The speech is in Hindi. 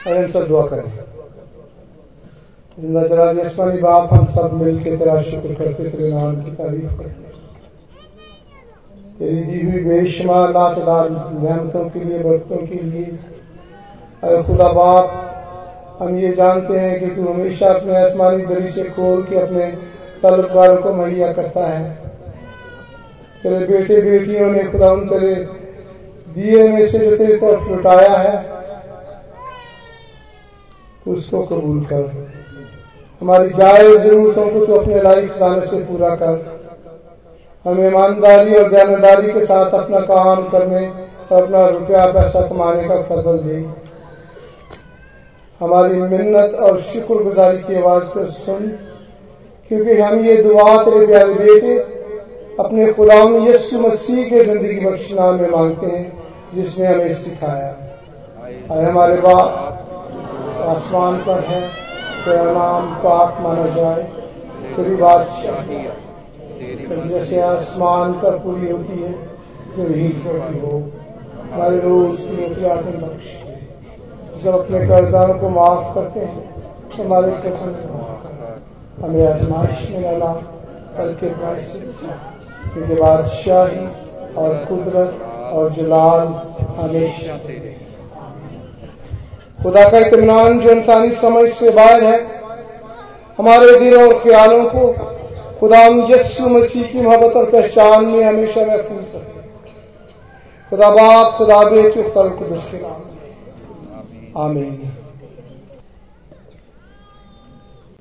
हम सब दुआ करें। ज़िंदा जलाल आसमानी बाप हम सब मिल तेरा शुक्र करते तेरे नाम की तारीफ़ करते तेरी दी हुई बेशुमार लातदार नियामतों के लिए बरतों के लिए। अरे खुदा बाप, हम ये जानते हैं कि तू हमेशा अपने आसमानी दरीचे खोल के अपने तलबगारों को मुहैया करता है। तेरे बेटे बेटियों ने खुदा तेरे दिए में से जो तेरी तरफ़ लुटाया है उसको कबूल कर। हमारी जायज़ जरूरतों को तो अपने लाइफ खजाने से पूरा कर। हम ईमानदारी और ज्ञानदारी के साथ अपना काम करने और अपना रुपया पैसा कमाने का फजल दे। हमारी मिन्नत और शुक्रगुजारी की आवाज़ को सुन, क्योंकि हम ये दुआ तेरे प्यारे बेटे अपने गुलाम यीशु मसीह के ज़िंदगी बख्शना में मांगते हैं, जिसने हमें सिखाया। हमारे बाप आसमान पर है तेरा नाम पाक माना जाए। तेरी बादशाही जैसे आसमान पर पूरी होती है ज़मीन पर भी हो। हमारे रोज की रोटी बख्श जब अपने कर्जारों को माफ़ करते हैं तो हमारे कर्ज माफ़ कर हमें आजमाइश में डाला कल के प्राय से क्योंकि बादशाही और कुदरत और जलाल हमेशा तेरे खुदा का इतमान जो इंसानी समझ से बाहर है, हमारे दिल और ख्यालों को खुदा यस्सु मसीह की मोहब्बत और पहचान में हमेशा महफूज रखे। खुदा बाप, खुदा फल खुद के आमीन।